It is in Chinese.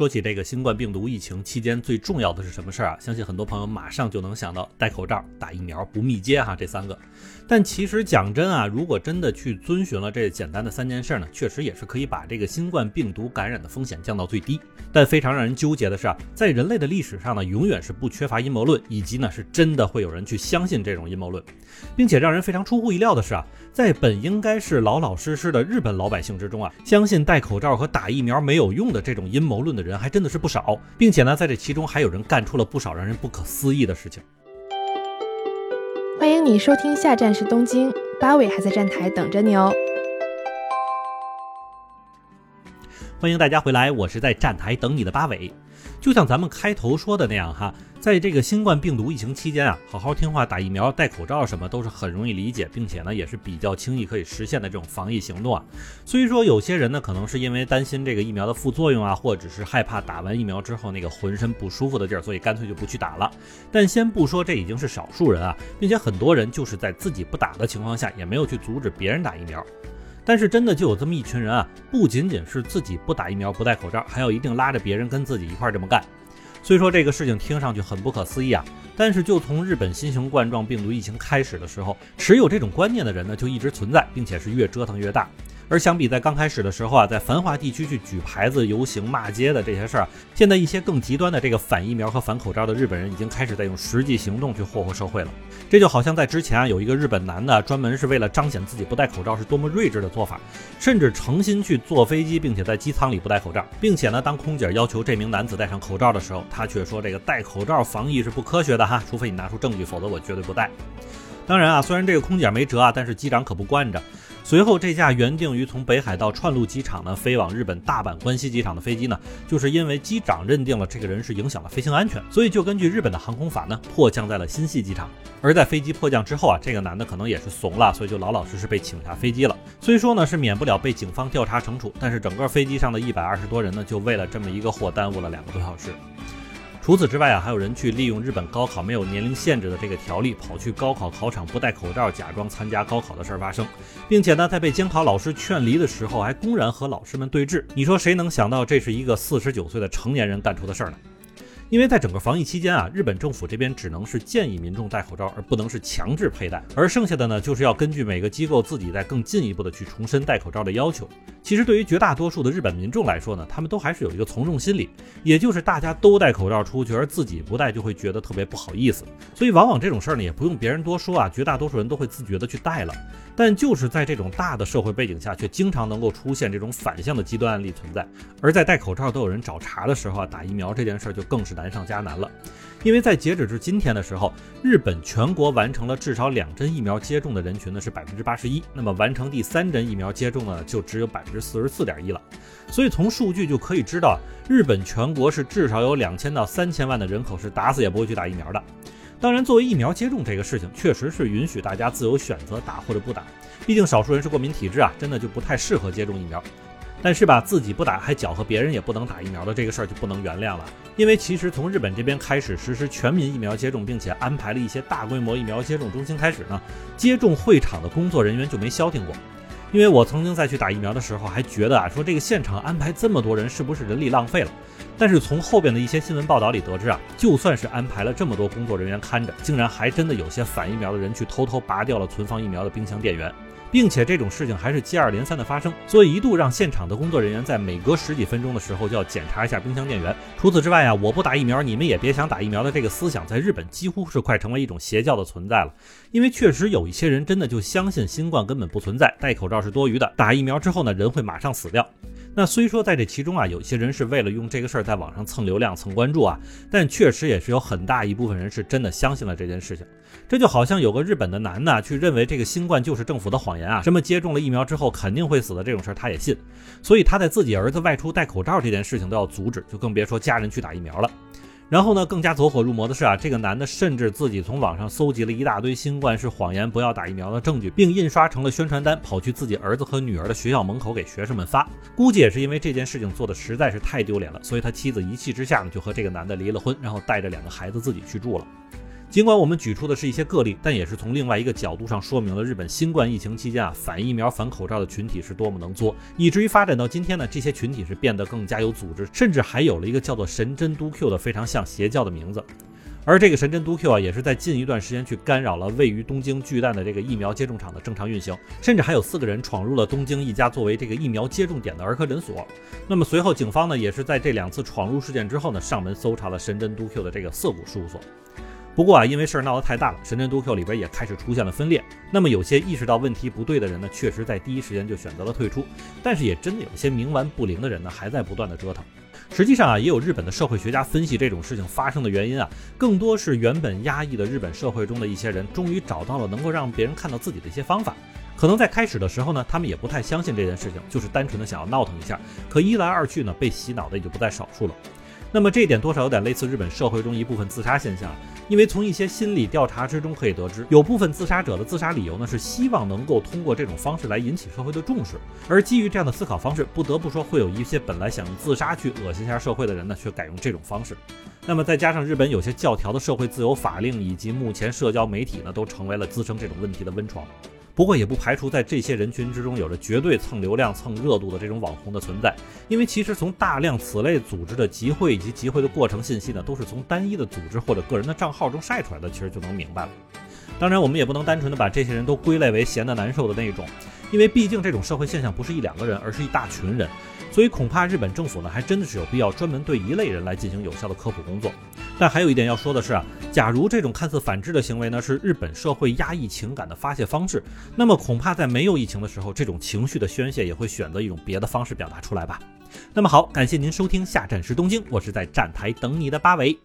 说起这个新冠病毒疫情期间最重要的是什么事儿啊？相信很多朋友马上就能想到戴口罩、打疫苗、不密接哈这三个。但其实讲真啊，如果真的去遵循了这简单的三件事呢，确实也是可以把这个新冠病毒感染的风险降到最低。但非常让人纠结的是啊，在人类的历史上呢，永远是不缺乏阴谋论，以及呢是真的会有人去相信这种阴谋论，并且让人非常出乎意料的是啊，在本应该是老老实实的日本老百姓之中啊，相信戴口罩和打疫苗没有用的这种阴谋论的人。人还真的是不少，并且呢，在这其中还有人干出了不少让人不可思议的事情。欢迎你收听，下站是东京，八尾还在站台等着你哦。欢迎大家回来，我是在站台等你的八尾。就像咱们开头说的那样哈，在这个新冠病毒疫情期间啊，好好听话、打疫苗、戴口罩什么都是很容易理解，并且呢也是比较轻易可以实现的这种防疫行动啊。所以说有些人呢可能是因为担心这个疫苗的副作用啊，或者是害怕打完疫苗之后那个浑身不舒服的劲儿，所以干脆就不去打了。但先不说这已经是少数人啊，并且很多人就是在自己不打的情况下，也没有去阻止别人打疫苗。但是真的就有这么一群人啊，不仅仅是自己不打疫苗、不戴口罩，还要一定拉着别人跟自己一块这么干。虽说这个事情听上去很不可思议啊，但是就从日本新型冠状病毒疫情开始的时候，持有这种观念的人呢就一直存在，并且是越折腾越大。而相比在刚开始的时候啊，在繁华地区去举牌子、游行、骂街的这些事儿，现在一些更极端的这个反疫苗和反口罩的日本人，已经开始在用实际行动去霍霍社会了。这就好像在之前啊，有一个日本男的专门是为了彰显自己不戴口罩是多么睿智的做法，甚至诚心去坐飞机，并且在机舱里不戴口罩，并且呢，当空姐要求这名男子戴上口罩的时候，他却说这个戴口罩防疫是不科学的哈，除非你拿出证据，否则我绝对不戴。当然啊，虽然这个空姐没辙啊，但是机长可不惯着。随后，这架原定于从北海道串路机场呢飞往日本大阪关西机场的飞机呢，就是因为机长认定了这个人是影响了飞行安全，所以就根据日本的航空法呢迫降在了新系机场。而在飞机迫降之后啊，这个男的可能也是怂了，所以就老老实实被请下飞机了。虽说呢是免不了被警方调查惩处，但是整个飞机上的一百二十多人呢，就为了这么一个货耽误了两个多小时。除此之外啊，还有人去利用日本高考没有年龄限制的这个条例，跑去高考考场不戴口罩，假装参加高考的事儿发生，并且呢，在被监考老师劝离的时候，还公然和老师们对峙。你说谁能想到这是一个四十九岁的成年人干出的事儿呢？因为在整个防疫期间啊，日本政府这边只能是建议民众戴口罩，而不能是强制佩戴。而剩下的呢，就是要根据每个机构自己再更进一步的去重申戴口罩的要求。其实对于绝大多数的日本民众来说呢，他们都还是有一个从众心理，也就是大家都戴口罩出去，而自己不戴就会觉得特别不好意思。所以往往这种事儿呢，也不用别人多说啊，绝大多数人都会自觉的去戴了。但就是在这种大的社会背景下，却经常能够出现这种反向的极端案例存在。而在戴口罩都有人找茬的时候啊，打疫苗这件事儿就更是难上加难了。因为在截止至今天的时候，日本全国完成了至少两针疫苗接种的人群呢是百分之八十一，那么完成第三针疫苗接种呢就只有百分之四十四点一了。所以从数据就可以知道，日本全国是至少有两千到三千万的人口是打死也不会去打疫苗的。当然，作为疫苗接种这个事情，确实是允许大家自由选择打或者不打，毕竟少数人是过敏体质啊，真的就不太适合接种疫苗。但是吧，自己不打还搅和别人也不能打疫苗的这个事儿就不能原谅了。因为其实从日本这边开始实施全民疫苗接种，并且安排了一些大规模疫苗接种中心开始呢，接种会场的工作人员就没消停过。因为我曾经在去打疫苗的时候，还觉得啊，说这个现场安排这么多人是不是人力浪费了？但是从后边的一些新闻报道里得知啊，就算是安排了这么多工作人员看着，竟然还真的有些反疫苗的人去偷偷拔掉了存放疫苗的冰箱电源。并且这种事情还是接二连三的发生，所以一度让现场的工作人员在每隔十几分钟的时候就要检查一下冰箱电源。除此之外啊，我不打疫苗，你们也别想打疫苗的这个思想，在日本几乎是快成为一种邪教的存在了。因为确实有一些人真的就相信新冠根本不存在，戴口罩是多余的，打疫苗之后呢，人会马上死掉。那虽说在这其中啊，有些人是为了用这个事儿在网上蹭流量、蹭关注啊，但确实也是有很大一部分人是真的相信了这件事情。这就好像有个日本的男的去认为这个新冠就是政府的谎言啊，什么接种了疫苗之后肯定会死的这种事儿他也信，所以他在自己儿子外出戴口罩这件事情都要阻止，就更别说家人去打疫苗了。然后呢，更加走火入魔的是啊，这个男的甚至自己从网上搜集了一大堆新冠是谎言、不要打疫苗的证据，并印刷成了宣传单，跑去自己儿子和女儿的学校门口给学生们发。估计也是因为这件事情做的实在是太丢脸了，所以他妻子一气之下呢，就和这个男的离了婚，然后带着两个孩子自己去住了。尽管我们举出的是一些个例，但也是从另外一个角度上说明了日本新冠疫情期间啊反疫苗、反口罩的群体是多么能作，以至于发展到今天呢，这些群体是变得更加有组织，甚至还有了一个叫做神针都 Q 的非常像邪教的名字。而这个神针都 Q 啊，也是在近一段时间去干扰了位于东京巨蛋的这个疫苗接种场的正常运行，甚至还有四个人闯入了东京一家作为这个疫苗接种点的儿科诊所。那么随后警方呢，也是在这两次闯入事件之后呢，上门搜查了神针都 Q 的这个涩谷事务所。不过啊，因为事儿闹得太大了，神针都 Q 里边也开始出现了分裂。那么有些意识到问题不对的人呢，确实在第一时间就选择了退出。但是也真的有些冥顽不灵的人呢，还在不断的折腾。实际上啊，也有日本的社会学家分析这种事情发生的原因啊，更多是原本压抑的日本社会中的一些人，终于找到了能够让别人看到自己的一些方法。可能在开始的时候呢，他们也不太相信这件事情，就是单纯的想要闹腾一下。可一来二去呢，被洗脑的也就不在少数了。那么这一点多少有点类似日本社会中一部分自杀现象，因为从一些心理调查之中可以得知，有部分自杀者的自杀理由呢是希望能够通过这种方式来引起社会的重视，而基于这样的思考方式，不得不说会有一些本来想用自杀去恶心一下社会的人呢，却改用这种方式。那么再加上日本有些教条的社会自由法令，以及目前社交媒体呢，都成为了滋生这种问题的温床。不过也不排除在这些人群之中有着绝对蹭流量、蹭热度的这种网红的存在，因为其实从大量此类组织的集会以及集会的过程信息呢，都是从单一的组织或者个人的账号中晒出来的，其实就能明白了。当然，我们也不能单纯的把这些人都归类为闲的难受的那一种，因为毕竟这种社会现象不是一两个人，而是一大群人，所以恐怕日本政府呢，还真的是有必要专门对一类人来进行有效的科普工作。但还有一点要说的是啊，假如这种看似反制的行为呢是日本社会压抑情感的发泄方式，那么恐怕在没有疫情的时候，这种情绪的宣泄也会选择一种别的方式表达出来吧。那么好，感谢您收听下站时东京，我是在站台等你的八尾。